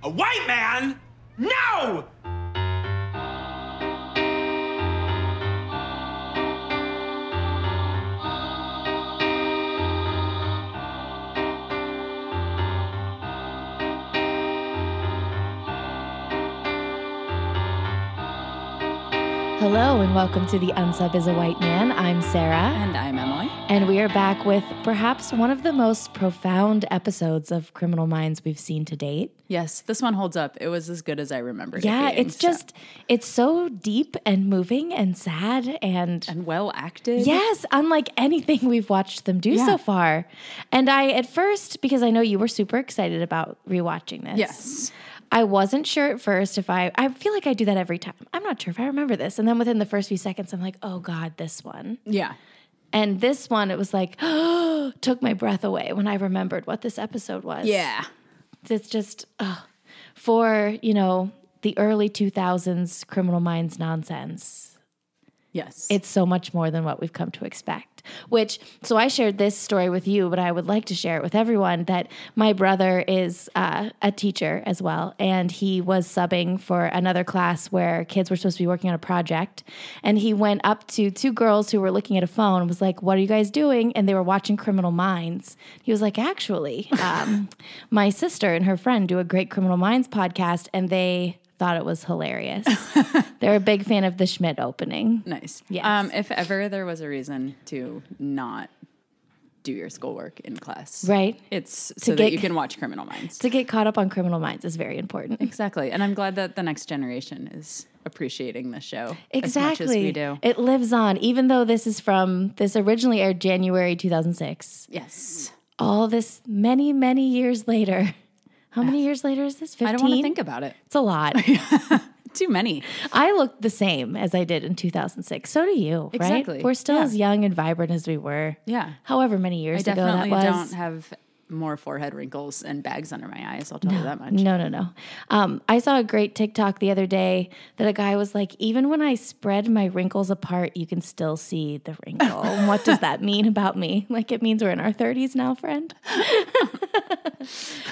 A white man? No! Hello and welcome to the Unsub is a White Man. I'm Sarah. And I'm Emily. And we are back with perhaps one of the most profound episodes of Criminal Minds we've seen to date. Yes, this one holds up. It was as good as I remembered. Yeah, it being, it's so- just, it's so deep and moving and sad and. and well acted. Yes, unlike anything we've watched them do Yeah. so far. And I, at first, because I know you were super excited about rewatching this. Yes. I wasn't sure at first if I, I feel like I do that every time. I'm not sure if I remember this. And then within the first few seconds, I'm like, oh God, this one. Yeah. And this one, it was like, took my breath away when I remembered what this episode was. Yeah. It's just ugh. for, you know, the early 2000s criminal minds nonsense. Yes. It's so much more than what we've come to expect. Which, so I shared this story with you, but I would like to share it with everyone that my brother is uh, a teacher as well. And he was subbing for another class where kids were supposed to be working on a project. And he went up to two girls who were looking at a phone was like, What are you guys doing? And they were watching Criminal Minds. He was like, Actually, um, my sister and her friend do a great Criminal Minds podcast, and they thought it was hilarious. They're a big fan of the Schmidt opening. nice. Yes. Um, if ever there was a reason to not do your schoolwork in class, Right. It's so get- that you can watch Criminal Minds. To get caught up on Criminal Minds is very important. Exactly. And I'm glad that the next generation is appreciating the show Exactly. as much as we do. It lives on, even though this is from this originally aired January 2006. Yes. All this many, many years later. How many years later is this? 15? I don't want to think about it. It's a lot. Too many. I look the same as I did in 2006. So do you, Exactly. right? We're still Yeah. as young and vibrant as we were. Yeah. However many years I ago that definitely was. don't have more forehead wrinkles and bags under my eyes. I'll tell you that much. No, no, no. Um, I saw a great TikTok the other day that a guy was like, even when I spread my wrinkles apart, you can still see the wrinkle. What does that mean about me? Like, it means we're in our 30s now, friend.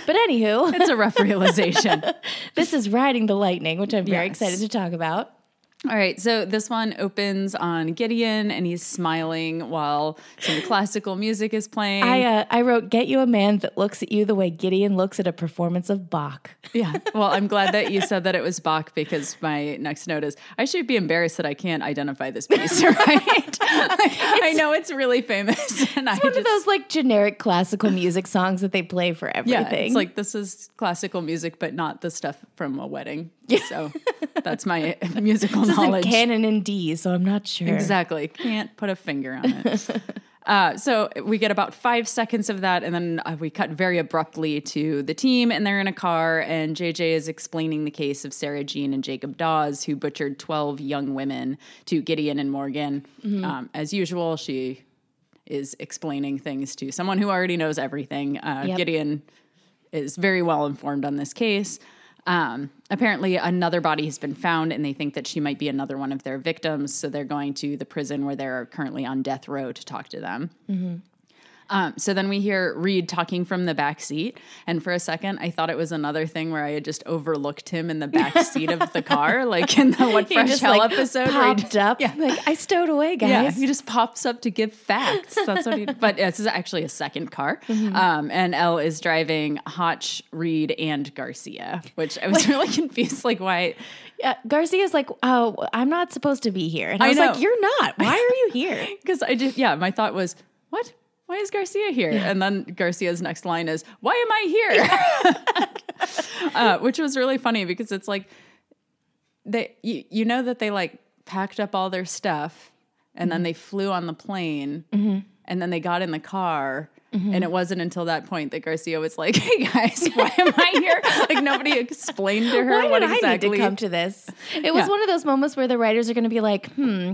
but anywho, It's a rough realization. this is Riding the Lightning, which I'm very Yes. excited to talk about. All right, so this one opens on Gideon, and he's smiling while some classical music is playing. I, uh, I wrote, Get you a man that looks at you the way Gideon looks at a performance of Bach. yeah, well, I'm glad that you said that it was Bach because my next note is I should be embarrassed that I can't identify this piece, right? Like, I know it's really famous, and I One just of those like generic classical music songs that they play for everything. yeah, it's like this is classical music, but not the stuff from a wedding. So that's my musical this isn't knowledge. canon in D, so I'm not sure. Exactly. Can't put a finger on it. Uh, so we get about five seconds of that, and then uh, we cut very abruptly to the team, and they're in a car, and JJ is explaining the case of Sarah Jean and Jacob Dawes, who butchered 12 young women to Gideon and Morgan. Um, as usual, she is explaining things to someone who already knows everything. Uh, Yep. Gideon is very well informed on this case. Um, apparently, another body has been found, and they think that she might be another one of their victims. So they're going to the prison where they're currently on death row to talk to them. Um, so then we hear Reid talking from the back seat, and for a second, I thought it was another thing where I had just overlooked him in the back seat of the car, like in the What Fresh just Hell like episode. he- popped up. Like I stowed away, yeah, guys. he just pops up to give facts. That's what he. But this is actually a second car, Mm-hmm. um, and Elle is driving Hotch, Reid, and Garcia, which I was really confused. Like, why? Yeah, Garcia's like, oh, I'm not supposed to be here, and I, I was know. like, you're not. Why are you here? Because I just yeah, my thought was what. Why is Garcia here? And then Garcia's next line is, "Why am I here?" uh, which was really funny because it's like they, you, you know that they like packed up all their stuff and then they flew on the plane and then they got in the car. And it wasn't until that point that Garcia was like, "Hey guys, why am I here?" like nobody explained to her Why what did exactly. I need to come to this? It was Yeah. one of those moments where the writers are going to be like, hmm,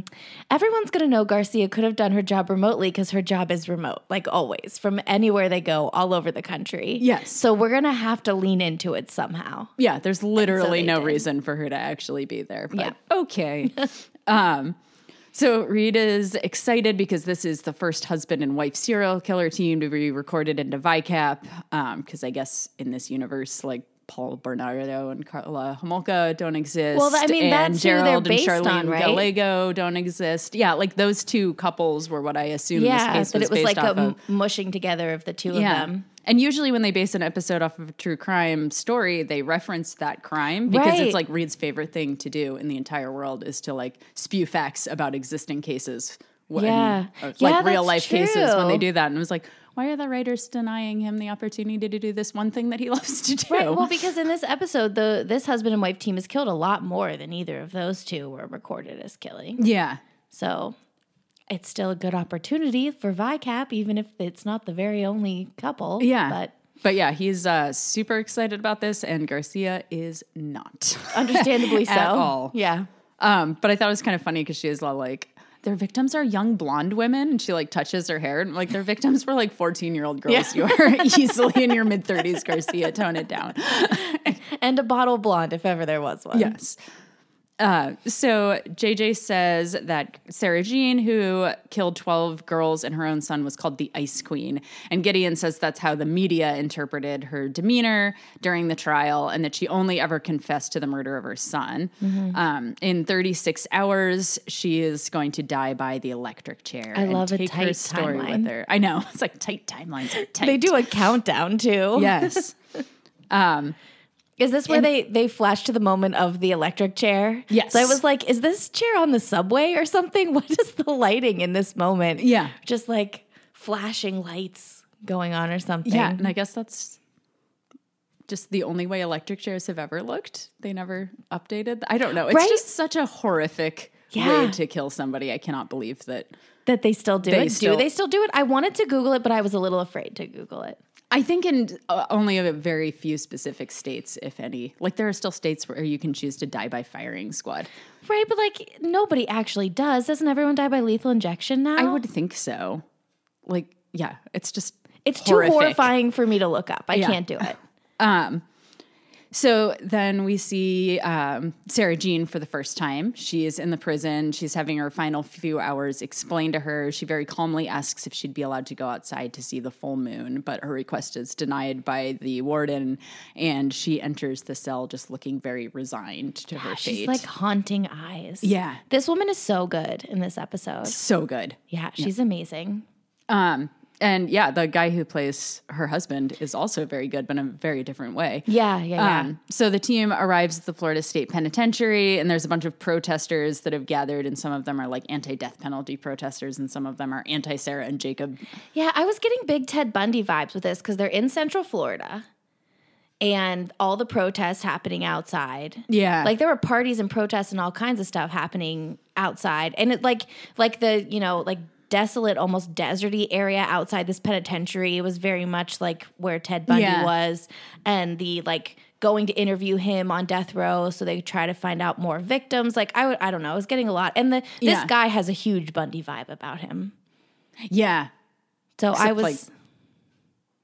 everyone's going to know Garcia could have done her job remotely because her job is remote, like always, from anywhere they go, all over the country. Yes. So we're going to have to lean into it somehow. Yeah, there's literally they no did. reason for her to actually be there. But Yeah. okay. um, so Reid is excited because this is the first husband and wife serial killer team to be recorded into VICAP. Um, because I guess in this universe, like Paul Bernardo and Karla Homolka don't exist. Well, I mean, and that's who they're Gerald and Charlene on, right? Gallego don't exist. Yeah, like those two couples were what I assume yeah, this case that was it was like a of. mushing together of the two Yeah. of them. And usually when they base an episode off of a true crime story, they reference that crime because Right. it's like Reid's favorite thing to do in the entire world is to like spew facts about existing cases. when- Yeah. uh, Yeah, like real life cases when they do that. And it was like, why are the writers denying him the opportunity to do this one thing that he loves to do? Right. Well, because in this episode, the this husband and wife team has killed a lot more than either of those two were recorded as killing. yeah. So it's still a good opportunity for VICAP, even if it's not the very only couple. Yeah. But But yeah, he's uh, super excited about this, and Garcia is not. understandably so. At all. Yeah. Um, but I thought it was kind of funny because she is all like, their victims are young blonde women, and she like touches her hair, and like their victims were like fourteen year old girls. You are easily in your mid thirties, Garcia. Tone it down. And a bottle blonde, if ever there was one. Yes. Uh, so JJ says that Sarah Jean, who killed 12 girls and her own son, was called the Ice Queen. And Gideon says that's how the media interpreted her demeanor during the trial and that she only ever confessed to the murder of her son. Mm-hmm. Um, in 36 hours, she is going to die by the electric chair. I love a take her tight story timeline. with her. I know. It's like tight timelines are tight. They do a countdown too. Yes. um, Is this where they they flash to the moment of the electric chair? Yes. So I was like, is this chair on the subway or something? What is the lighting in this moment? Yeah. Just like flashing lights going on or something. Yeah, and I guess that's just the only way electric chairs have ever looked. They never updated. I don't know. It's Right? just such a horrific Yeah. way to kill somebody. I cannot believe that. That they still do They it. still- do they still do it? I wanted to Google it, but I was a little afraid to Google it. I think in uh, only a very few specific states, if any. Like there are still states where you can choose to die by firing squad. Right, but like nobody actually does. Doesn't everyone die by lethal injection now? I would think so. Like yeah, it's just It's too horrifying for me to look up. I Yeah. can't do it. Um, so then we see um, Sarah Jean for the first time. She is in the prison. She's having her final few hours explained to her. She very calmly asks if she'd be allowed to go outside to see the full moon, but her request is denied by the warden. And she enters the cell just looking very resigned to her fate. She's like haunting eyes. Yeah. This woman is so good in this episode. so good. Yeah, she's amazing. Um, and yeah, the guy who plays her husband is also very good, but in a very different way. Yeah, yeah, yeah. Um, so the team arrives at the Florida State Penitentiary, and there's a bunch of protesters that have gathered, and some of them are like anti-death penalty protesters, and some of them are anti-Sarah and Jacob. Yeah, I was getting big Ted Bundy vibes with this because they're in Central Florida and all the protests happening outside. Yeah. Like there were parties and protests and all kinds of stuff happening outside. And it like like the, you know, like desolate, almost deserty area outside this penitentiary. It was very much like where Ted Bundy Yeah. was. And the like going to interview him on death row so they try to find out more victims. Like I would I don't know, I was getting a lot. And the this Yeah. guy has a huge Bundy vibe about him. Yeah, So I was like,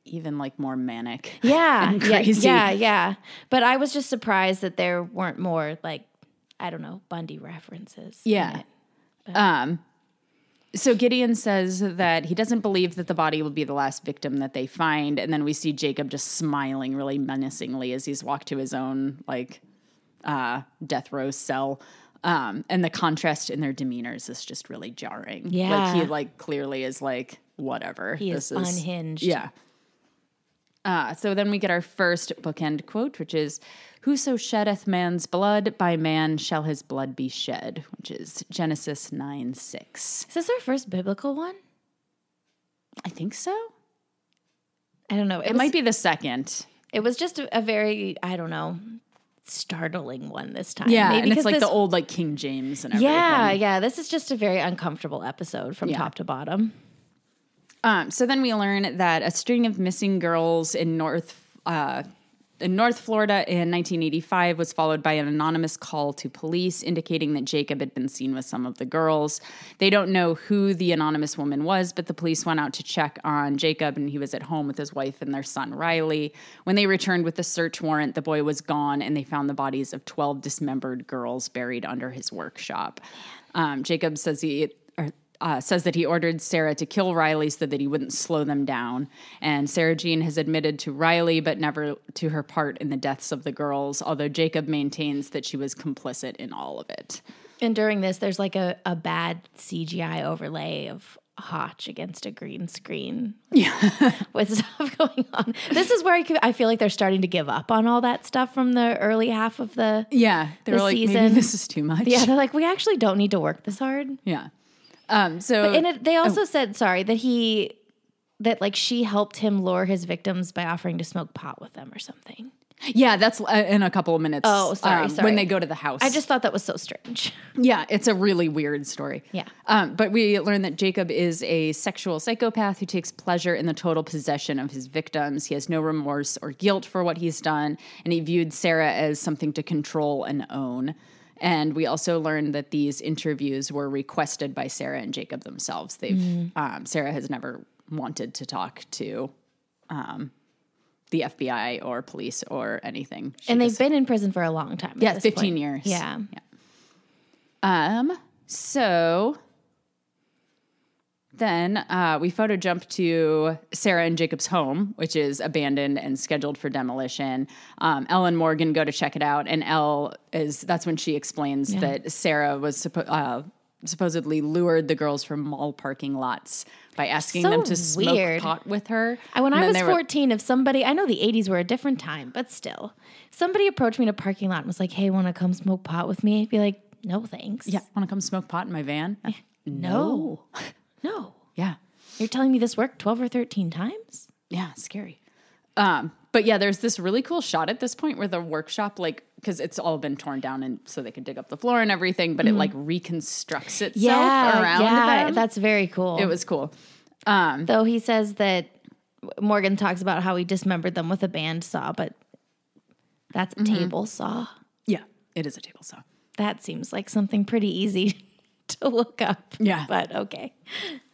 even like more manic. Yeah, yeah, yeah, yeah. But I was just surprised that there weren't more like I don't know Bundy references. Yeah. Um, so Gideon says that he doesn't believe that the body will be the last victim that they find, and then we see Jacob just smiling really menacingly as he's walked to his own like uh, death row cell. Um, and the contrast in their demeanors is just really jarring. like Yeah. he like clearly is like whatever. He is unhinged. Yeah. Uh, so then we get our first bookend quote, which is, Whoso sheddeth man's blood, by man shall his blood be shed, which is Genesis 9 6. Is this our first biblical one? I think so. I don't know. It, It was, might be the second. It was just a, a very I don't know startling one this time. Yeah. Maybe and it's like this- the old like King James and everything. Yeah, yeah. This is just a very uncomfortable episode from Yeah. top to bottom. Um, so then we learn that a string of missing girls in North uh, in North Florida in 1985 was followed by an anonymous call to police indicating that Jacob had been seen with some of the girls. They don't know who the anonymous woman was, but the police went out to check on Jacob and he was at home with his wife and their son Riley. When they returned with the search warrant, the boy was gone and they found the bodies of 12 dismembered girls buried under his workshop. Um, Jacob says he uh, says that he ordered Sarah to kill Riley so that he wouldn't slow them down. And Sarah Jean has admitted to Riley, but never to her part in the deaths of the girls, although Jacob maintains that she was complicit in all of it. And during this, there's like a, a bad CGI overlay of Hotch against a green screen. Yeah. with stuff going on. This is where I, could, I feel like they're starting to give up on all that stuff from the early half of the. Yeah, they were The like, maybe season. this is too much. Yeah, they're like, we actually don't need to work this hard. yeah. Um, so And it, they also said, sorry, that he, that like she helped him lure his victims by offering to smoke pot with them or something. yeah, that's uh, in a couple of minutes. Oh, sorry, um, sorry. When they go to the house, I just thought that was so strange. Yeah, it's a really weird story. Yeah. Um, but we learn that Jacob is a sexual psychopath who takes pleasure in the total possession of his victims. He has no remorse or guilt for what he's done, and he viewed Sarah as something to control and own. And we also learned that these interviews were requested by Sarah and Jacob themselves. They've Mm-hmm. um, Sarah has never wanted to talk to um, the FBI or police or anything. She and they've just- been in prison for a long time. yeah, 15 point. years. Yeah. Um, so then uh, we photo jump to Sarah and Jacob's home, which is abandoned and scheduled for demolition. Um, Elle and Morgan go to check it out, and Elle is that's when she explains that Sarah was uh, supposedly lured the girls from mall parking lots by asking So them to smoke weird. pot with her. I, when And I was they were- 14, if somebody, I know the 80s were a different time, but still, somebody approached me in a parking lot and was like, hey, want to come smoke pot with me? I'd be like, no, thanks. yeah, want to come smoke pot in my van? No. No. Yeah. You're telling me this worked 12 or 13 times? Yeah, scary. Um, but yeah, there's this really cool shot at this point where the workshop, like, because it's all been torn down and so they can dig up the floor and everything, but it like reconstructs itself around yeah, them. that's very cool. it was cool. Um, Though he says that Morgan talks about how he dismembered them with a band saw, but that's a Mm-hmm. table saw. yeah, it is a table saw. That seems like something pretty easy to look up. Yeah. But okay.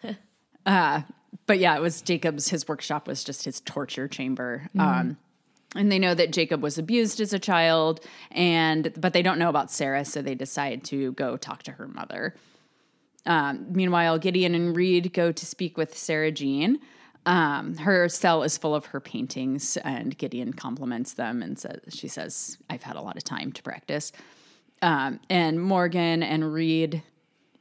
uh, But yeah, it was Jacob's, his workshop was just his torture chamber. Um, and they know that Jacob was abused as a child, and but they don't know about Sarah, so they decide to go talk to her mother. Um, meanwhile, Gideon and Reid go to speak with Sarah Jean. Um, her cell is full of her paintings, and Gideon compliments them and says, "She says I've had a lot of time to practice." Um, and Morgan and Reid,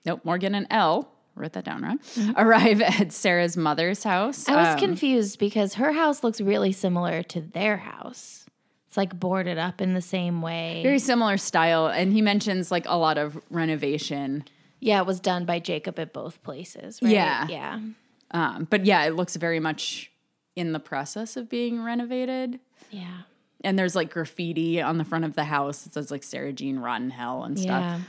nope, Morgan and Elle wrote that down wrong. Arrive at Sarah's mother's house. I was Um, confused because her house looks really similar to their house. It's like boarded up in the same way. very similar style, and he mentions like a lot of renovation. yeah, it was done by Jacob at both places, right? Yeah. Yeah. Um, but yeah, it looks very much in the process of being renovated. Yeah. and there's like graffiti on the front of the house that says like Sarah Jean Rotten Hell and stuff. Yeah.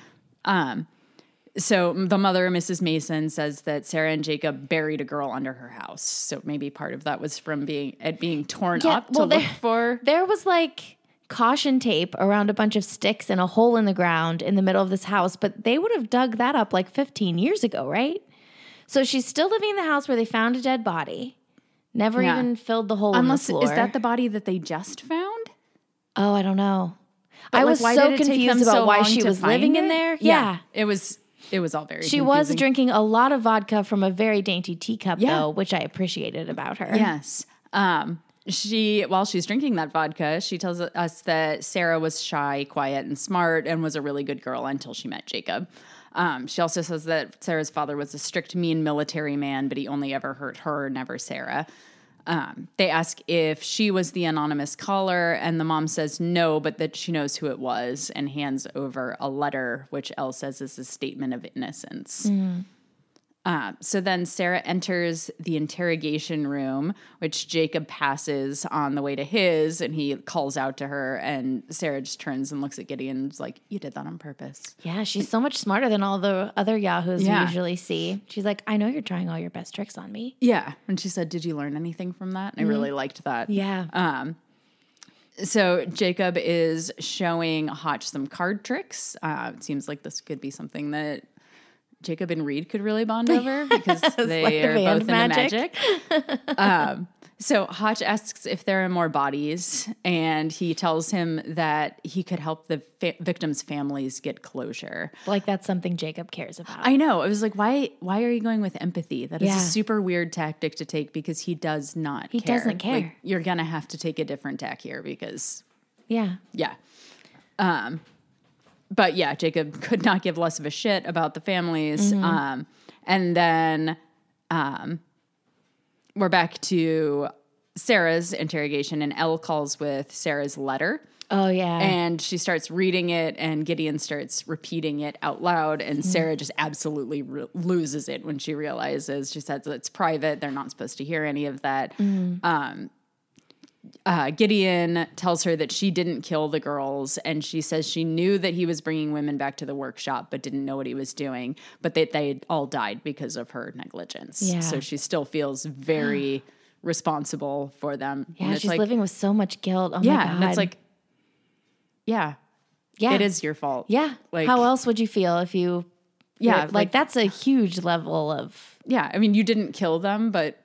So the mother, Mrs. Mason, says that Sarah and Jacob buried a girl under her house. So maybe part of that was from being it being torn Yeah, up to well, look there- for. There was like caution tape around a bunch of sticks and a hole in the ground in the middle of this house, but they would have dug that up like 15 years ago, right? So she's still living in the house where they found a dead body. Never Yeah. even filled the hole Unless in the is that the body that they just found? Oh, I don't know. But, I like, was so did it take confused about so why she was living in it? there. Yeah. it was. It was all very. She was drinking a lot of vodka from a very dainty teacup, Yeah. though, which I appreciated about her. Yes. Um, she while she's drinking that vodka, she tells us that Sarah was shy, quiet, and smart, and was a really good girl until she met Jacob. Um, she also says that Sarah's father was a strict, mean military man, but he only ever hurt her, never Sarah. Um, they ask if she was the anonymous caller, and the mom says no, but that she knows who it was and hands over a letter, which Elle says is a statement of innocence. Uh, so then Sarah enters the interrogation room, which Jacob passes on the way to his, and he calls out to her. And Sarah just turns and looks at Gideon and is like, You did that on purpose. Yeah, she's so much smarter than all the other Yahoos Yeah. we usually see. She's like, I know you're trying all your best tricks on me. Yeah. And she said, Did you learn anything from that? And I really liked that. Yeah. So Jacob is showing Hotch some card tricks. Uh, it seems like this could be something that Jacob and Reid could really bond over because they are both hand into magic. magic. um, So Hotch asks if there are more bodies, and he tells him that he could help the fa- victims' families get closure. Like that's something Jacob cares about. I know. I was like, why? Why are you going with empathy? That is Yeah. a super weird tactic to take because he does not. He care. doesn't care. Like, you're gonna have to take a different tack here because yeah. yeah. Um, but yeah, Jacob could not give less of a shit about the families. Mm-hmm. Um, and then um, we're back to Sarah's interrogation, and Elle calls with Sarah's letter. Oh yeah. And she starts reading it, and Gideon starts repeating it out loud. And Mm-hmm. Sarah just absolutely re- loses it when she realizes she says it's private. They're not supposed to hear any of that. Mm-hmm. Um, uh, Gideon tells her that she didn't kill the girls, and she says she knew that he was bringing women back to the workshop, but didn't know what he was doing. But that they all died because of her negligence. Yeah. So she still feels very responsible for them. yeah, And it's she's like, living with so much guilt. Oh my yeah, god. and it's like, yeah, yeah. it is your fault. Yeah. Like- How else would you feel if you Yeah, like, like- that's a huge level of Yeah, I mean, you didn't kill them, but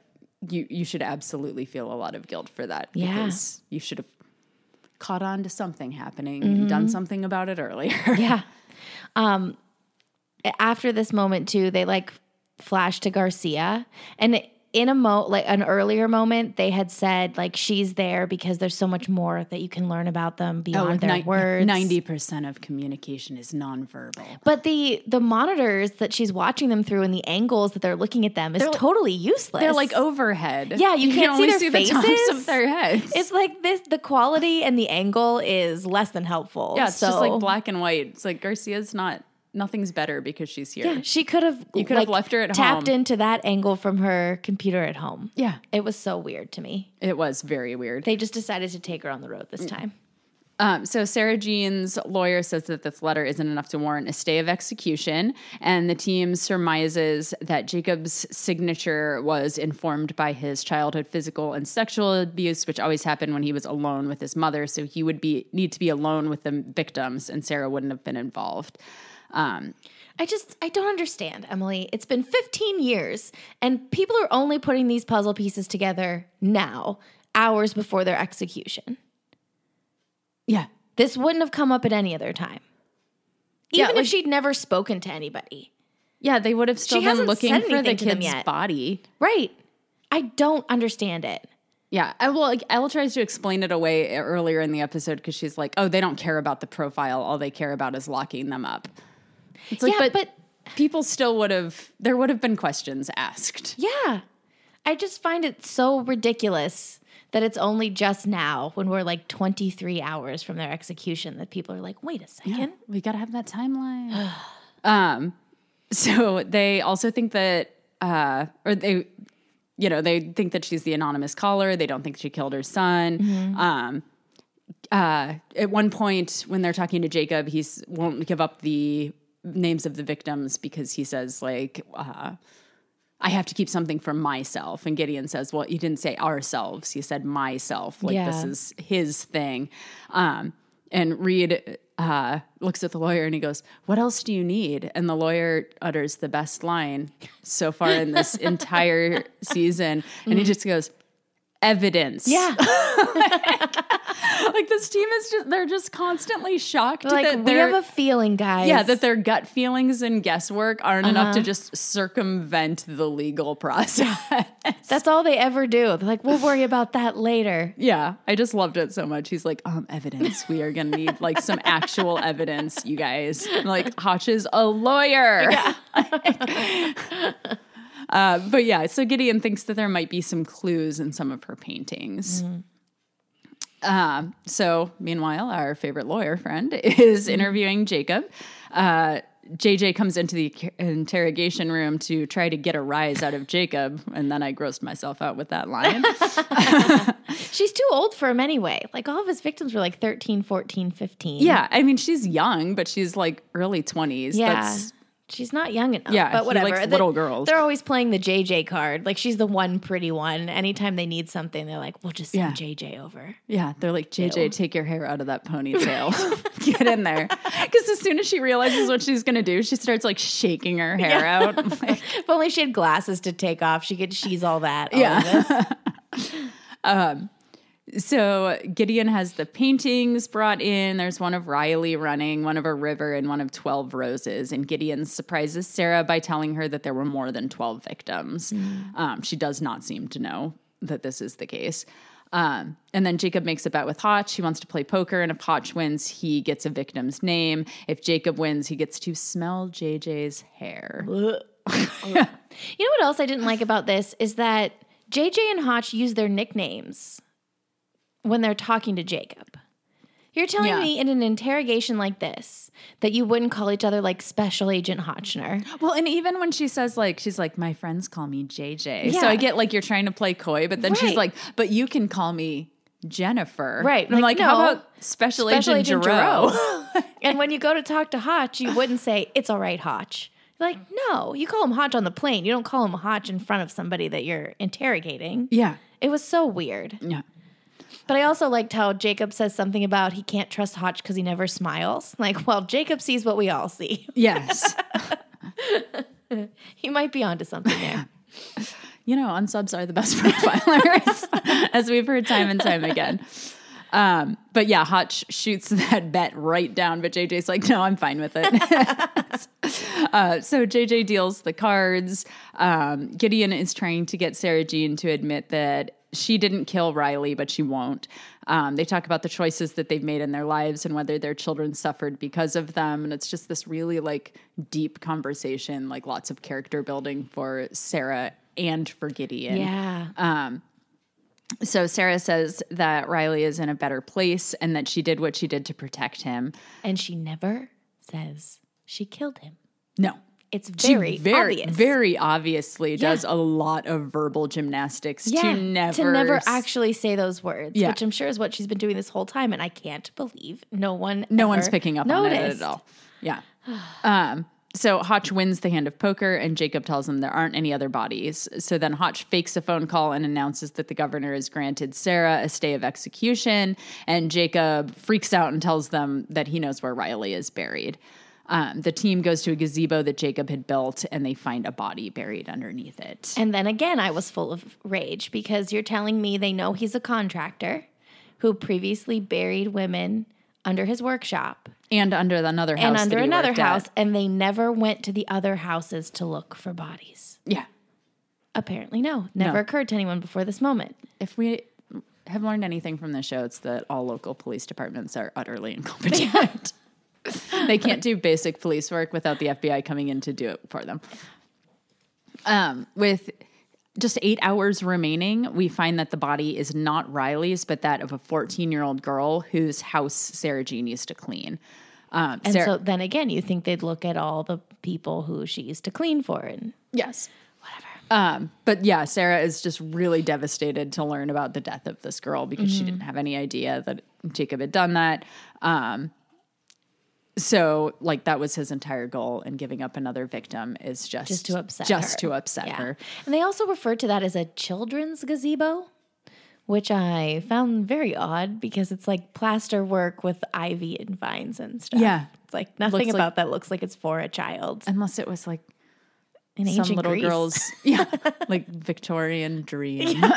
you you should absolutely feel a lot of guilt for that Yeah. because you should have caught on to something happening and done something about it earlier. yeah. Um after this moment too, they like flash to Garcia and in a mo like an earlier moment they had said like she's there because there's so much more that you can learn about them oh, beyond their words. Ninety percent of communication is nonverbal. But the the monitors that she's watching them through and the angles that they're looking at them is totally useless. They're like overhead. Yeah, you can't can see only their see the tops faces. of their heads. it's like this the quality and the angle is less than helpful. yeah, it's so, just like black and white. It's like Garcia's not. Nothing's better because she's here. Yeah, she could have You could have left her at tapped home. into that angle from her computer at home. yeah, It was so weird to me. it was very weird. They just decided to take her on the road this time. Um, so Sarah Jean's lawyer says that this letter isn't enough to warrant a stay of execution, and the team surmises that Jacob's signature was informed by his childhood physical and sexual abuse, which always happened when he was alone with his mother. So he would be need to be alone with the victims, and Sarah wouldn't have been involved. Um, I just I don't understand, Emily. It's been 15 years and people are only putting these puzzle pieces together now, hours before their execution. yeah, This wouldn't have come up at any other time. Yeah, Even like- if she'd never spoken to anybody. yeah, they would have still She been looking for the kid's body. Right. I don't understand it. Yeah, I will. Like, Elle tries to explain it away earlier in the episode because she's like, "Oh, they don't care about the profile. All they care about is locking them up." It's like, yeah, but, but people still would have. There would have been questions asked. Yeah. I just find it so ridiculous that it's only just now when we're like 23 hours from their execution that people are like, wait a second. We got to have that timeline. um, so they also think that, uh, or they, you know, they think that she's the anonymous caller. They don't think she killed her son. Um, uh, at one point, when they're talking to Jacob, he won't give up the names of the victims because he says like. Uh, I have to keep something for myself. And Gideon says, Well, you didn't say ourselves. You said myself. Like this is his thing. Um, and Reid uh, looks at the lawyer and he goes, What else do you need? And the lawyer utters the best line so far in this entire season. And he just goes, Evidence. Yeah. Like this team is just, they're just constantly shocked like, that we have a feeling, guys. yeah, that their gut feelings and guesswork aren't enough Uh-huh. to just circumvent the legal process. That's all they ever do. They're like, we'll worry about that later. Yeah, I just loved it so much. He's like, um, evidence. We are gonna need like some actual evidence, you guys. I'm like, Hotch is a lawyer. uh, but yeah, so Gideon thinks that there might be some clues in some of her paintings. Um, so meanwhile, our favorite lawyer friend is interviewing Jacob. Uh, JJ comes into the interrogation room to try to get a rise out of Jacob, and then I grossed myself out with that line. She's too old for him anyway. Like all of his victims were like 13, 14, 15. Yeah, I mean she's young, but she's like early twenties. Yeah. That's She's not young enough. Yeah, but he whatever. likes They- little girls. They're always playing the JJ card. Like she's the one pretty one. Anytime they need something, they're like, we'll just send JJ over. yeah. They're like JJ, take your hair out of that ponytail. Get in there, because as soon as she realizes what she's gonna do, she starts like shaking her hair out. Like, If only she had glasses to take off, she could she's all that. all of Yeah. this. Um, So Gideon has the paintings brought in. There's one of Riley running, one of a river, and one of 12 roses. And Gideon surprises Sarah by telling her that there were more than 12 victims. Um, she does not seem to know that this is the case. Um, and then Jacob makes a bet with Hotch. He wants to play poker, and if Hotch wins, he gets a victim's name. If Jacob wins, he gets to smell JJ's hair. You know what else I didn't like about this is that JJ and Hotch use their nicknames when they're talking to Jacob. You're telling Yeah. me in an interrogation like this that you wouldn't call each other like Special Agent Hotchner. Well, and even when she says like she's like my friends call me JJ. So I get like you're trying to play coy, but then she's like, but you can call me Jennifer. Right. And I'm Like, like, how about Special, Special Agent, Agent and when you go to talk to Hotch, you wouldn't say, It's all right, Hotch. Like, no, you call him Hotch on the plane. You don't call him Hotch in front of somebody that you're interrogating. yeah. It was so weird. Yeah. But I also liked how Jacob says something about he can't trust Hotch because he never smiles. Like, well, Jacob sees what we all see. Yes. He might be onto something there. you know, unsubs are the best profilers, as we've heard time and time again. Um, but yeah, Hotch shoots that bet right down, but JJ's like, no, I'm fine with it. uh, so JJ deals the cards. Um, Gideon is trying to get Sarah Jean to admit that she didn't kill Riley, but she won't. Um, they talk about the choices that they've made in their lives and whether their children suffered because of them. And it's just this really like deep conversation, like lots of character building for Sarah and for Gideon. Yeah. So Sarah says that Riley is in a better place and that she did what she did to protect him. and she never says she killed him. No. It's very, very, obvious. very obviously does a lot of verbal gymnastics yeah, to never to never actually say those words, Yeah. which I'm sure is what she's been doing this whole time, and I can't believe no one, no one's picking up on it noticed. at all. Yeah. Um, so Hotch wins the hand of poker, and Jacob tells him there aren't any other bodies. So then Hotch fakes a phone call and announces that the governor has granted Sarah a stay of execution, and Jacob freaks out and tells them that he knows where Riley is buried. Um, the team goes to a gazebo that Jacob had built, and they find a body buried underneath it. And then again, I was full of rage because you're telling me they know he's a contractor who previously buried women under his workshop And under another house, and under he another worked at. house, and they never went to the other houses to look for bodies. Yeah. Apparently, no, never No. occurred to anyone before this moment. If we have learned anything from this show, it's that all local police departments are utterly incompetent. They can't do basic police work without the FBI coming in to do it for them. Um, with just eight hours remaining, we find that the body is not Riley's, but that of a 14 year old girl whose house Sarah Jean used to clean. Um, And Sarah- so then again, you think they'd look at all the people who she used to clean for and Yes. Whatever. Um, but yeah, Sarah is just really devastated to learn about the death of this girl because she didn't have any idea that Jacob had done that. Um, so like that was his entire goal in giving up another victim is just just to upset just her. to upset Yeah. her. And they also refer to that as a children's gazebo, which I found very odd because it's like plaster work with ivy and vines and stuff. Yeah. It's like nothing Looks like- about that looks like it's for a child Unless it was like in some ancient little Greece. girl's yeah, like Victorian dream.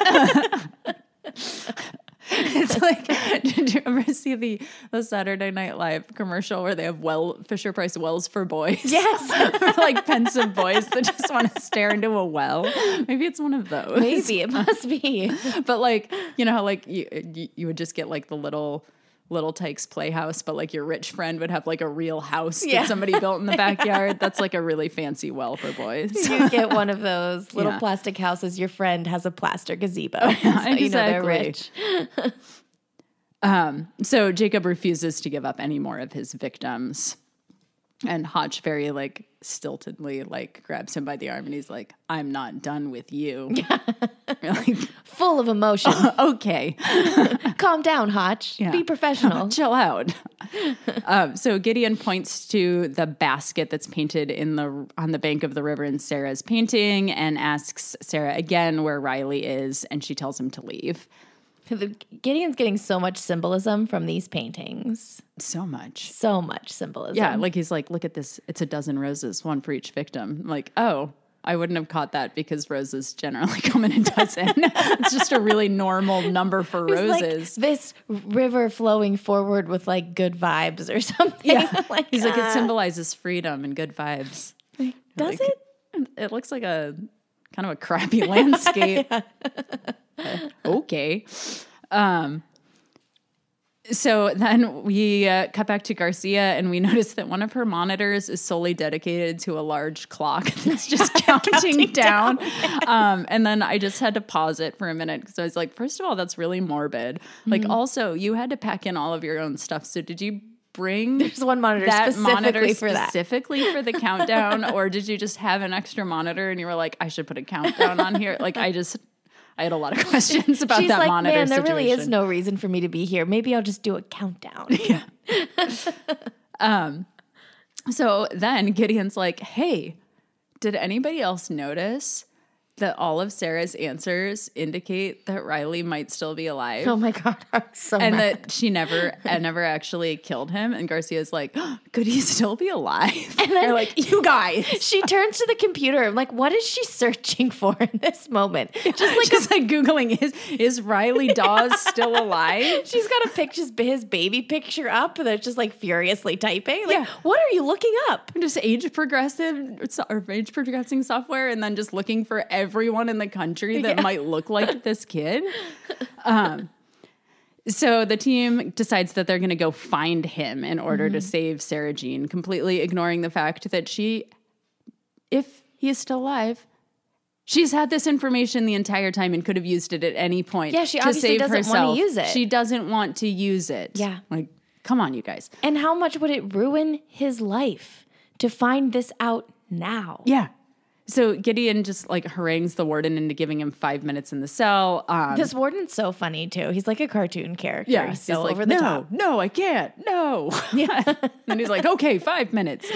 it's like did you ever see the the Saturday Night Live commercial where they have well Fisher Price wells for boys? Yes. Or, like pensive boys that just want to stare into a well. Maybe it's one of those. Maybe it must be. But like, you know how like you, you would just get like the little little Tikes playhouse, but like your rich friend would have like a real house Yeah. that somebody built in the backyard. That's like a really fancy well for boys. You get one of those little Yeah. plastic houses. Your friend has a plaster gazebo. so you know they're exactly. rich. Um, so Jacob refuses to give up any more of his victims. And Hotch very like stiltedly like grabs him by the arm and he's like, I'm not done with you. Like, Full of emotion. okay. Calm down, Hotch. Yeah. Be professional. chill out. um, so Gideon points to the basket that's painted in the on the bank of the river in Sarah's painting and asks Sarah again where Riley is, and she tells him to leave. The- Gideon's getting so much symbolism from these paintings. So much. So much symbolism. Yeah, like he's like, look at this. It's a dozen roses, one for each victim. I'm like, oh, I wouldn't have caught that because roses generally come in a dozen. it's just a really normal number for It's like roses. this river flowing forward with like good vibes or something. yeah, like, he's like it uh, symbolizes freedom and good vibes. does like- it? It looks like a kind of a crappy landscape. okay. Um, so then we uh, cut back to Garcia and we notice that one of her monitors is solely dedicated to a large clock that's just counting, down. um, and then I just had to pause it for a minute because I was like, first of all, that's really morbid. Like, also, you had to pack in all of your own stuff. So did you bring There's one monitor that specifically monitor for that. specifically for the countdown, or did you just have an extra monitor and you were like, I should put a countdown on here? Like, I just, I had a lot of questions about She's that like, monitor. man, there really is no reason for me to be here. Maybe I'll just do a countdown. Yeah um so then Gideon's like, hey, did anybody else notice that all of Sarah's answers indicate that Riley might still be alive? oh my god, I'm so and mad. that she never and never actually killed him. And Garcia's like, could he still be alive? And then- they're like, you guys. she turns to the computer. I'm like, what is she searching for in this moment? Just like Just like Googling, is, is Riley Dawes still alive? She's got a picture, his baby picture up that's just like furiously typing. Like, Yeah. what are you looking up? just age progressive or age progressing software and then just looking for everyone in the country that might look like this kid. Um, so the team decides that they're going to go find him in order to save Sarah Jean, completely ignoring the fact that she, if he is still alive, she's had this information the entire time and could have used it at any point. Yeah, she to obviously save doesn't wanna use it. She doesn't want to use it. Yeah. like come on, you guys. And how much would it ruin his life to find this out now? Yeah. So Gideon just like harangues the warden into giving him five minutes in the cell. Um, This warden's so funny too. He's like a cartoon character. yeah, he's so like, over the no, top. no, I can't, no. Yeah, and he's like, okay, five minutes.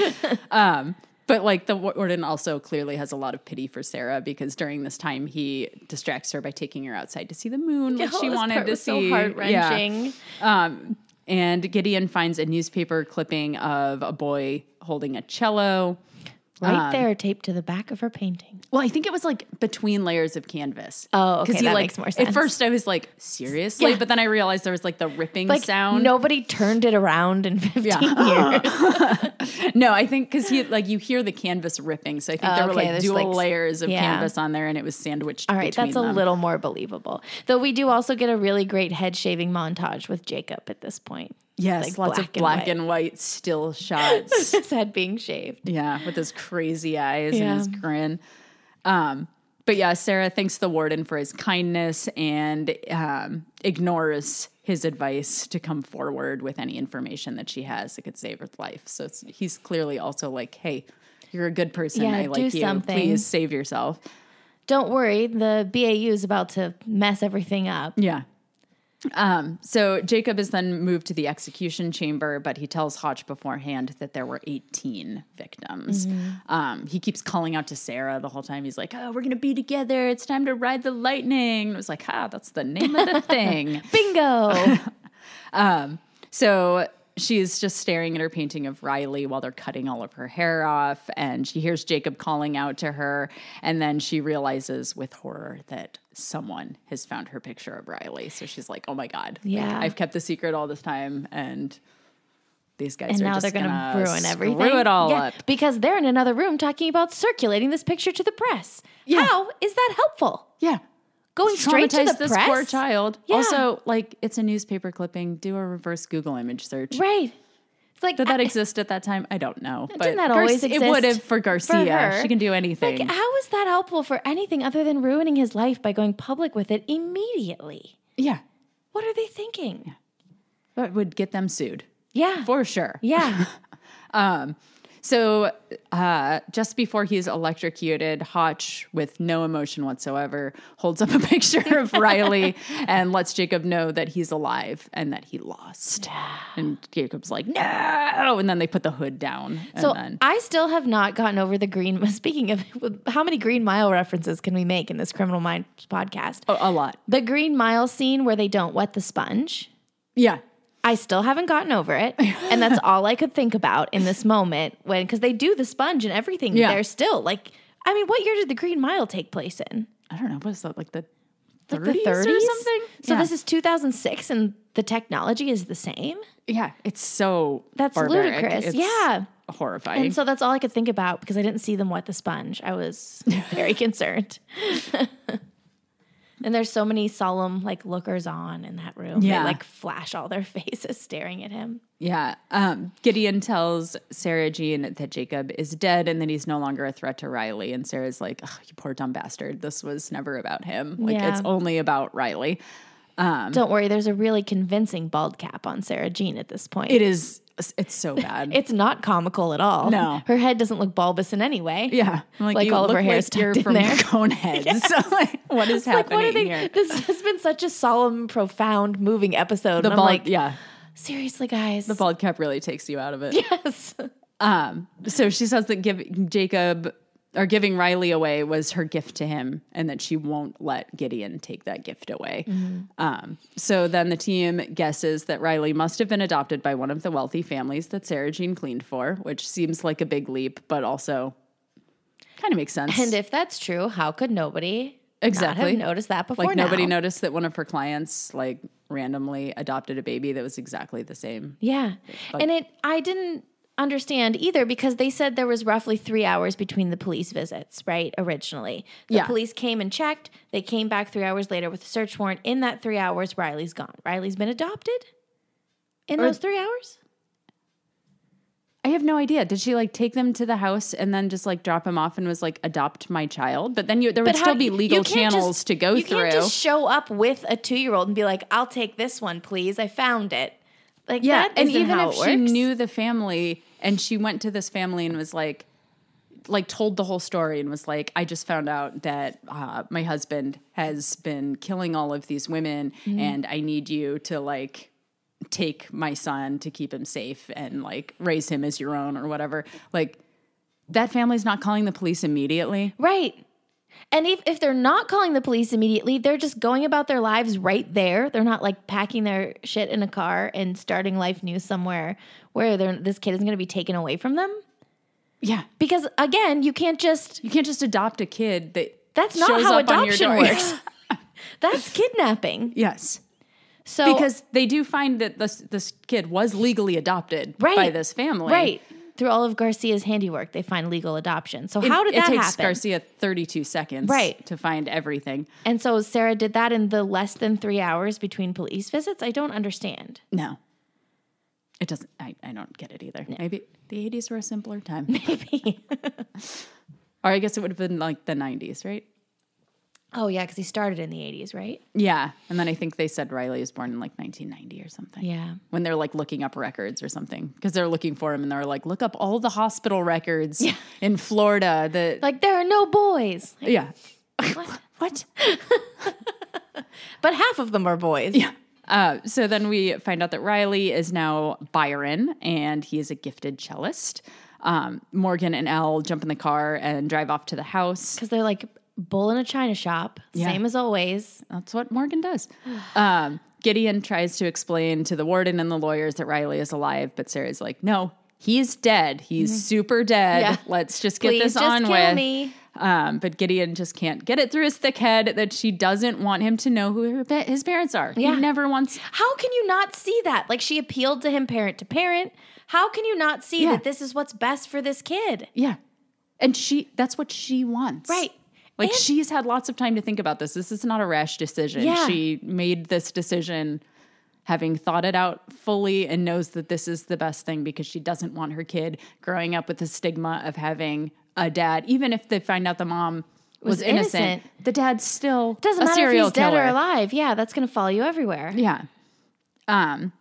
Um, but like the warden also clearly has a lot of pity for Sarah because during this time he distracts her by taking her outside to see the moon, which Oh, she wanted to see. So heart wrenching. Yeah. Um, and Gideon finds a newspaper clipping of a boy holding a cello. Right um, there, taped to the back of her painting. Well, I think it was like between layers of canvas. Oh, okay, he, that like, makes more sense. At first, I was like, seriously? Yeah. But then I realized there was like the ripping Like sound. nobody turned it around in 15 years. no, I think because he like you hear the canvas ripping, so I think Oh, there were okay, like dual like, layers of yeah. canvas on there, and it was sandwiched. All right, that's a little more believable. Though we do also get a really great head shaving montage with Jacob at this point. Yes, like lots of black and white. and white still shots. His head being shaved. Yeah, with his crazy eyes Yeah. and his grin. Um, but yeah, Sarah thanks the warden for his kindness and um, ignores his advice to come forward with any information that she has that could save her life. So it's, he's clearly also like, "Hey, you're a good person. Yeah, I like you. something." Please save yourself." Don't worry, the BAU is about to mess everything up. Yeah. Um, so Jacob is then moved to the execution chamber, but he tells Hotch beforehand that there were 18 victims. Um, he keeps calling out to Sarah the whole time. He's like, Oh, we're going to be together. It's time to ride the lightning. And it was like, Ah, that's the name of the thing. Bingo! So she's just staring at her painting of Riley while they're cutting all of her hair off. And she hears Jacob calling out to her. And then she realizes with horror that someone has found her picture of Riley. So she's like, oh my God. like, Yeah. I've kept the secret all this time. And these guys and are now just they're going to gonna ruin everything. Screw it all Yeah, up. Because they're in another room talking about circulating this picture to the press. Yeah. How is that helpful? Yeah. Going straight to the this press? poor child. Yeah. Also, like, it's a newspaper clipping. Do a reverse Google image search. Right. It's like, Did that I- exist at that time? I don't know. But Didn't that always exist? It would have for Garcia. her? She can do anything. Like, how is that helpful for anything other than ruining his life by going public with it immediately? yeah. What are they thinking? That would get them sued Yeah. for sure. yeah. Um, So uh, just before he's electrocuted, Hotch, with no emotion whatsoever, holds up a picture of Riley and lets Jacob know that he's alive and that he lost. And Jacob's like, no. And then they put the hood down. And So then, I still have not gotten over the green. Speaking of how many Green Mile references can we make in this Criminal Minds podcast? a, a lot. The Green Mile scene where they don't wet the sponge. Yeah. I still haven't gotten over it, and that's all I could think about in this moment when because they do the sponge and everything. Yeah. They're still like I mean, what year did the Green Mile take place in? I don't know. What is that? Like the Like 30s, the 30s or something? So Yeah. this is 2006 and the technology is the same? Yeah, it's so That's barbaric. ludicrous. It's Yeah. horrifying. And so that's all I could think about because I didn't see them wet the sponge. I was very concerned. and there's so many solemn like lookers on in that room. Yeah. They like flash all their faces staring at him. yeah, um, Gideon tells Sarah Jean that Jacob is dead and that he's no longer a threat to Riley. And Sarah's like, "Ugh, "You poor dumb bastard. This was never about him. Like Yeah. it's only about Riley." Um, Don't worry, there's a really convincing bald cap on Sarah Jean at this point. It is. It's so bad. It's not comical at all. No. Her head doesn't look bulbous in any way. yeah, I'm Like you all of her hair is like tucked in from there. Coneheads. So like, what is Like, happening what are they? here? This has been such a solemn, profound, moving episode. The bald, like, yeah, seriously, guys. the bald cap really takes you out of it. yes. Um, so she says that give Jacob or giving Riley away was her gift to him, and that she won't let Gideon take that gift away. Um, so then the team guesses that Riley must have been adopted by one of the wealthy families that Sarah Jean cleaned for, which seems like a big leap, but also kind of makes sense. And if that's true, how could nobody Exactly. have noticed that before? like nobody now? noticed that one of her clients like randomly adopted a baby that was exactly the same. Yeah, and it I didn't understand either because they said there was roughly three hours between the police visits, right? Originally, the Yeah. police came and checked. They came back three hours later with a search warrant. In that three hours, Riley's gone. Riley's been adopted in those three hours. I have no idea. Did she like take them to the house and then just like drop him off and was like adopt my child? But then you there would But still be legal channels just- to go you through. can't just show up with a two-year-old and be like, "I'll take this one, please. I found it." Like yeah, that and even how if she knew the family and she went to this family and was like like told the whole story and was like, I just found out that uh, my husband has been killing all of these women, Mm-hmm. and I need you to like take my son to keep him safe and like raise him as your own or whatever. Like that family's not calling the police immediately. Right. And if, if they're not calling the police immediately, they're just going about their lives right there. They're not like packing their shit in a car and starting life new somewhere where they're, this kid isn't going to be taken away from them. Yeah, Because again, you can't just, you can't just adopt a kid that that's not how adoption works. that's kidnapping. yes. So, because they do find that this this kid was legally adopted Right. by this family. right. Through all of Garcia's handiwork, they find legal adoption. So, It, how did it that takes happen? Garcia 32 seconds Right. to find everything. and so, Sarah did that in the less than three hours between police visits? I don't understand. No. It doesn't I, I don't get it either. Maybe the 80s were a simpler time. Maybe. or I guess it would have been like the 90s, right? oh, yeah, because he started in the 80s, right? Yeah. And then I think they said Riley was born in like 1990 or something. Yeah. When they're like looking up records or something. Because they're looking for him and they're like, look up all the hospital records in Florida. The Like there are no boys. Like, Yeah. what? What? But half of them are boys. Yeah. Uh, so then we find out that Riley is now Byron and he is a gifted cellist. Um, Morgan and Elle jump in the car and drive off to the house. Because they're like bull in a china shop, Yeah. same as always. That's what Morgan does. Um, Gideon tries to explain to the warden and the lawyers that Riley is alive, but Sarah's like, no, he's dead. He's super dead. Yeah. Let's just get Please this just on kill with. me. Um, but Gideon just can't get it through his thick head that she doesn't want him to know who her, his parents are. Yeah. He never wants How can you not see that? Like she appealed to him parent to parent. How can you not see Yeah. that this is what's best for this kid? Yeah. And she that's what she wants. Right. Like And- she's had lots of time to think about this. This is not a rash decision. Yeah. She made this decision having thought it out fully and knows that this is the best thing because she doesn't want her kid growing up with the stigma of having a dad even if they find out the mom was, Was innocent, innocent. the dad's still Doesn't matter if he's dead or alive. Yeah, that's gonna follow you everywhere. Yeah. Um,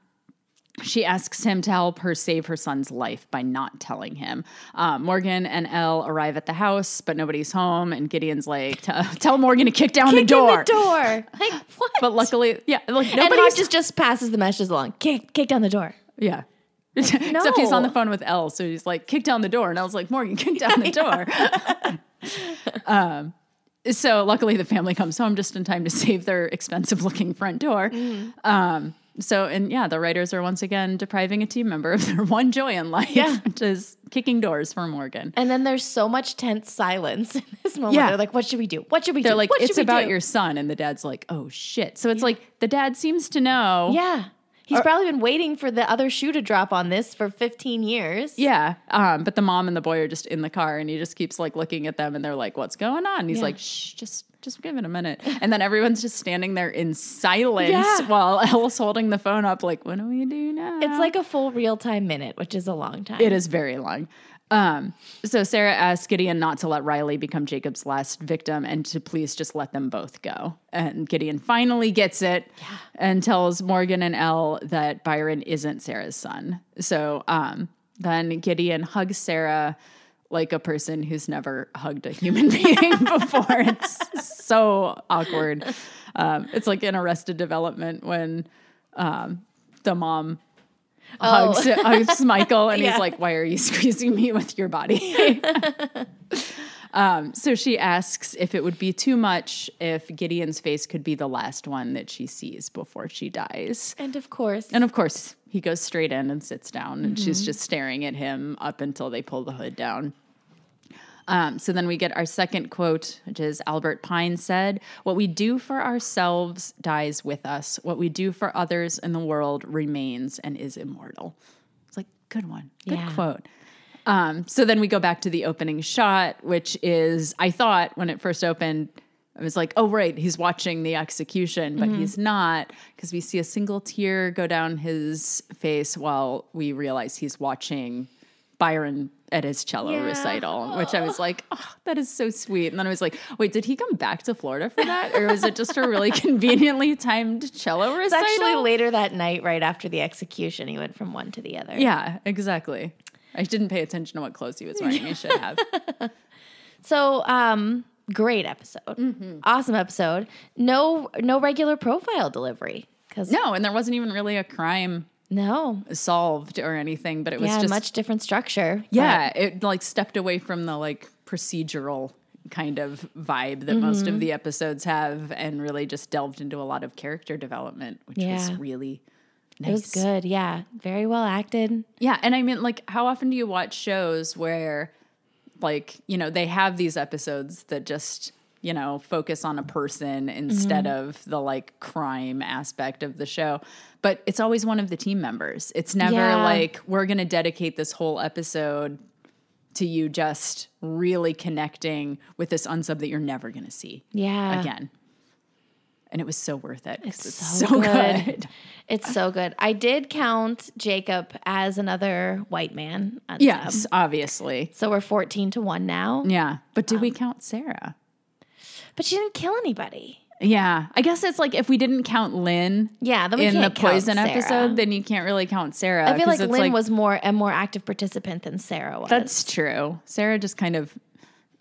she asks him to help her save her son's life by not telling him. Um, Morgan and Elle arrive at the house, but nobody's home. And Gideon's like, "Tell Morgan to kick down Kick the door." the door. Like what? But luckily, yeah, like and nobody's Hotch's just passes the messages along. Kick, kick down the door. yeah. Except he's on the phone with Elle, so he's like, "Kick down the door," and I was like, "Morgan, kick down the door." um, so luckily, the family comes home just in time to save their expensive-looking front door. Mm-hmm. Um, So, and yeah, the writers are once again depriving a team member of their one joy in life, Yeah. which is kicking doors for Morgan. And then there's so much tense silence in this moment. Yeah. They're like, what should we do? What should we do? They're like, what it's about do?" your son. And the dad's like, oh shit. So it's like the dad seems to know. Yeah. He's probably been waiting for the other shoe to drop on this for 15 years. Yeah. Um, but the mom and the boy are just in the car and he just keeps like looking at them and they're like, what's going on? And he's Yeah. like, shh, just just give it a minute. And then everyone's just standing there in silence Yeah. while Elle's holding the phone up, like, what do we do now? It's like a full real time minute, which is a long time. It is very long. Um, so Sarah asks Gideon not to let Riley become Jacob's last victim and to please just let them both go. And Gideon finally gets it and tells Morgan and Elle that Byron isn't Sarah's son. So um, then Gideon hugs Sarah like a person who's never hugged a human being before. It's so awkward. Um, it's like in Arrested Development when um, the mom hugs, hugs Michael and Yeah. he's like, Why are you squeezing me with your body? um, so she asks if it would be too much if Gideon's face could be the last one that she sees before she dies. And of course, And of course, he goes straight in and sits down, and she's just staring at him up until they pull the hood down. Um, so then we get our second quote, which is Albert Pike said, What we do for ourselves dies with us. What we do for others in the world remains and is immortal. It's like, good one. Good Yeah. quote. Um, so then we go back to the opening shot, which is, I thought when it first opened, I was like, oh, right, he's watching the execution, but he's not because we see a single tear go down his face while we realize he's watching Byron at his cello Yeah. recital, which I was like, oh, that is so sweet. And then I was like, wait, did he come back to Florida for that? Or was it just a really conveniently timed cello it's recital? actually later that night, right after the execution, he went from one to the other. Yeah, exactly. I didn't pay attention to what clothes he was wearing. I should have. So, um, great episode, Mm-hmm. awesome episode. No, no regular profile delivery because No, and there wasn't even really a crime no, solved or anything, but it was just yeah, just much different structure. but- yeah, it like stepped away from the like procedural kind of vibe that most Mm-hmm. of the episodes have and really just delved into a lot of character development, which was really nice. it was good. Yeah, very well acted. Yeah, and I mean like how often do you watch shows where like, you know, they have these episodes that just you know, focus on a person instead Mm-hmm. of the like crime aspect of the show. But it's always one of the team members. It's never Yeah. like we're going to dedicate this whole episode to you just really connecting with this unsub that you're never going to see Yeah, again. And it was so worth it. It's, so so, good. good. It's so good. I did count Jacob as another white man. Yes, obviously. So we're 14 to 1 now. Yeah. But did we Um, count Sarah? But she didn't kill anybody. Yeah. I guess it's like if we didn't count Lynn Yeah, then we in the poison episode, then you can't really count Sarah. I feel like Lynn was more a more active participant than Sarah was. That's true. Sarah just kind of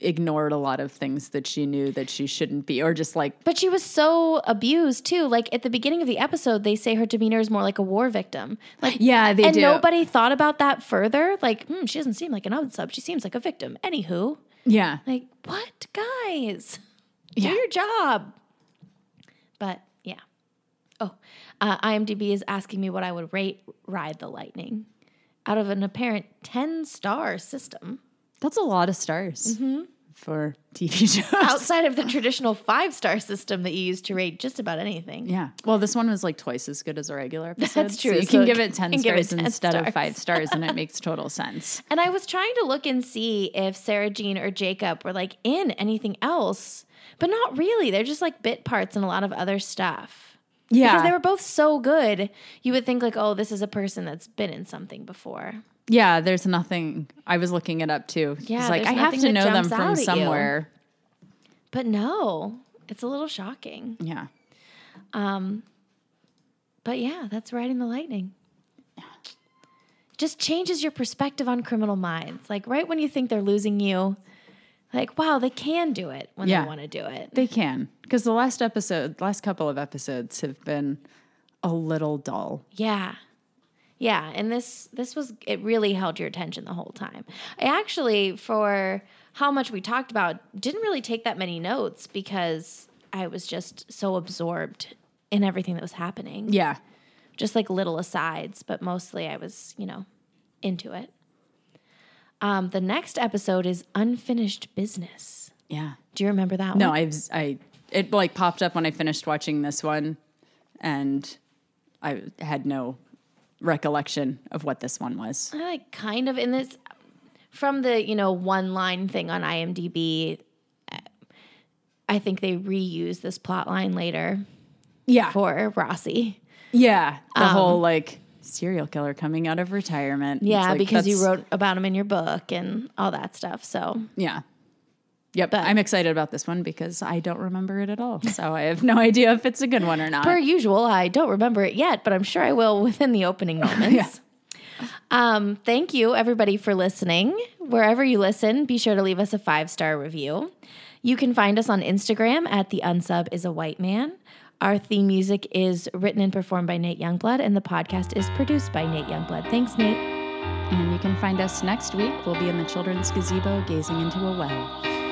ignored a lot of things that she knew that she shouldn't be, or just like, But she was so abused too. Like at the beginning of the episode, they say her demeanor is more like a war victim. Like yeah, they and do. nobody thought about that further. Like, hmm, she doesn't seem like an unsub. She seems like a victim. Anywho, yeah. like what, guys? Yeah. Do your job. But yeah. Oh, uh, IMDb is asking me what I would rate Ride the Lightning out of an apparent ten star system That's a lot of stars for TV shows. outside of the traditional five star system that you use to rate just about anything. Yeah. Well, this one was like twice as good as a regular episode. That's true. So you So can give it 10 can give it stars 10 instead stars. of five stars, and it makes total sense. And I was trying to look and see if Sarah Jean or Jacob were like in anything else, but not really. They're just like bit parts and a lot of other stuff. Yeah. Because they were both so good, you would think like, oh, this is a person that's been in something before. Yeah, there's nothing. I was looking it up too. Yeah, It's like I have to know them from you. somewhere. But no, it's a little shocking. Yeah. Um. But yeah, that's riding the lightning. Yeah. Just changes your perspective on criminal minds. Like right when you think they're losing you, like, wow, they can do it when Yeah. they want to do it. They can. Because the last episode, last couple of episodes have been a little dull. Yeah. Yeah, and this this was it really held your attention the whole time. I actually for how much we talked about didn't really take that many notes because I was just so absorbed in everything that was happening. Yeah. just like little asides, but mostly I was, you know, into it. Um, the next episode is Unfinished Business. Yeah. Do you remember that No, one? I've I it like popped up when I finished watching this one, and I had no recollection of what this one was. I like kind of in this from the you know one line thing on IMDb. I think they reuse this plot line later Yeah, for Rossi. yeah. The um, whole like serial killer coming out of retirement. Yeah, like, because you wrote about him in your book and all that stuff. So Yeah. Yep, But- I'm excited about this one because I don't remember it at all. So I have no idea if it's a good one or not. per usual, I don't remember it yet, but I'm sure I will within the opening moments. Um, thank you everybody for listening. Wherever you listen, be sure to leave us a five star review. You can find us on Instagram at the unsub is a white man. Our theme music is written and performed by Nate Youngblood, and the podcast is produced by Nate Youngblood. Thanks, Nate. And you can find us next week. We'll be in the children's gazebo gazing into a well.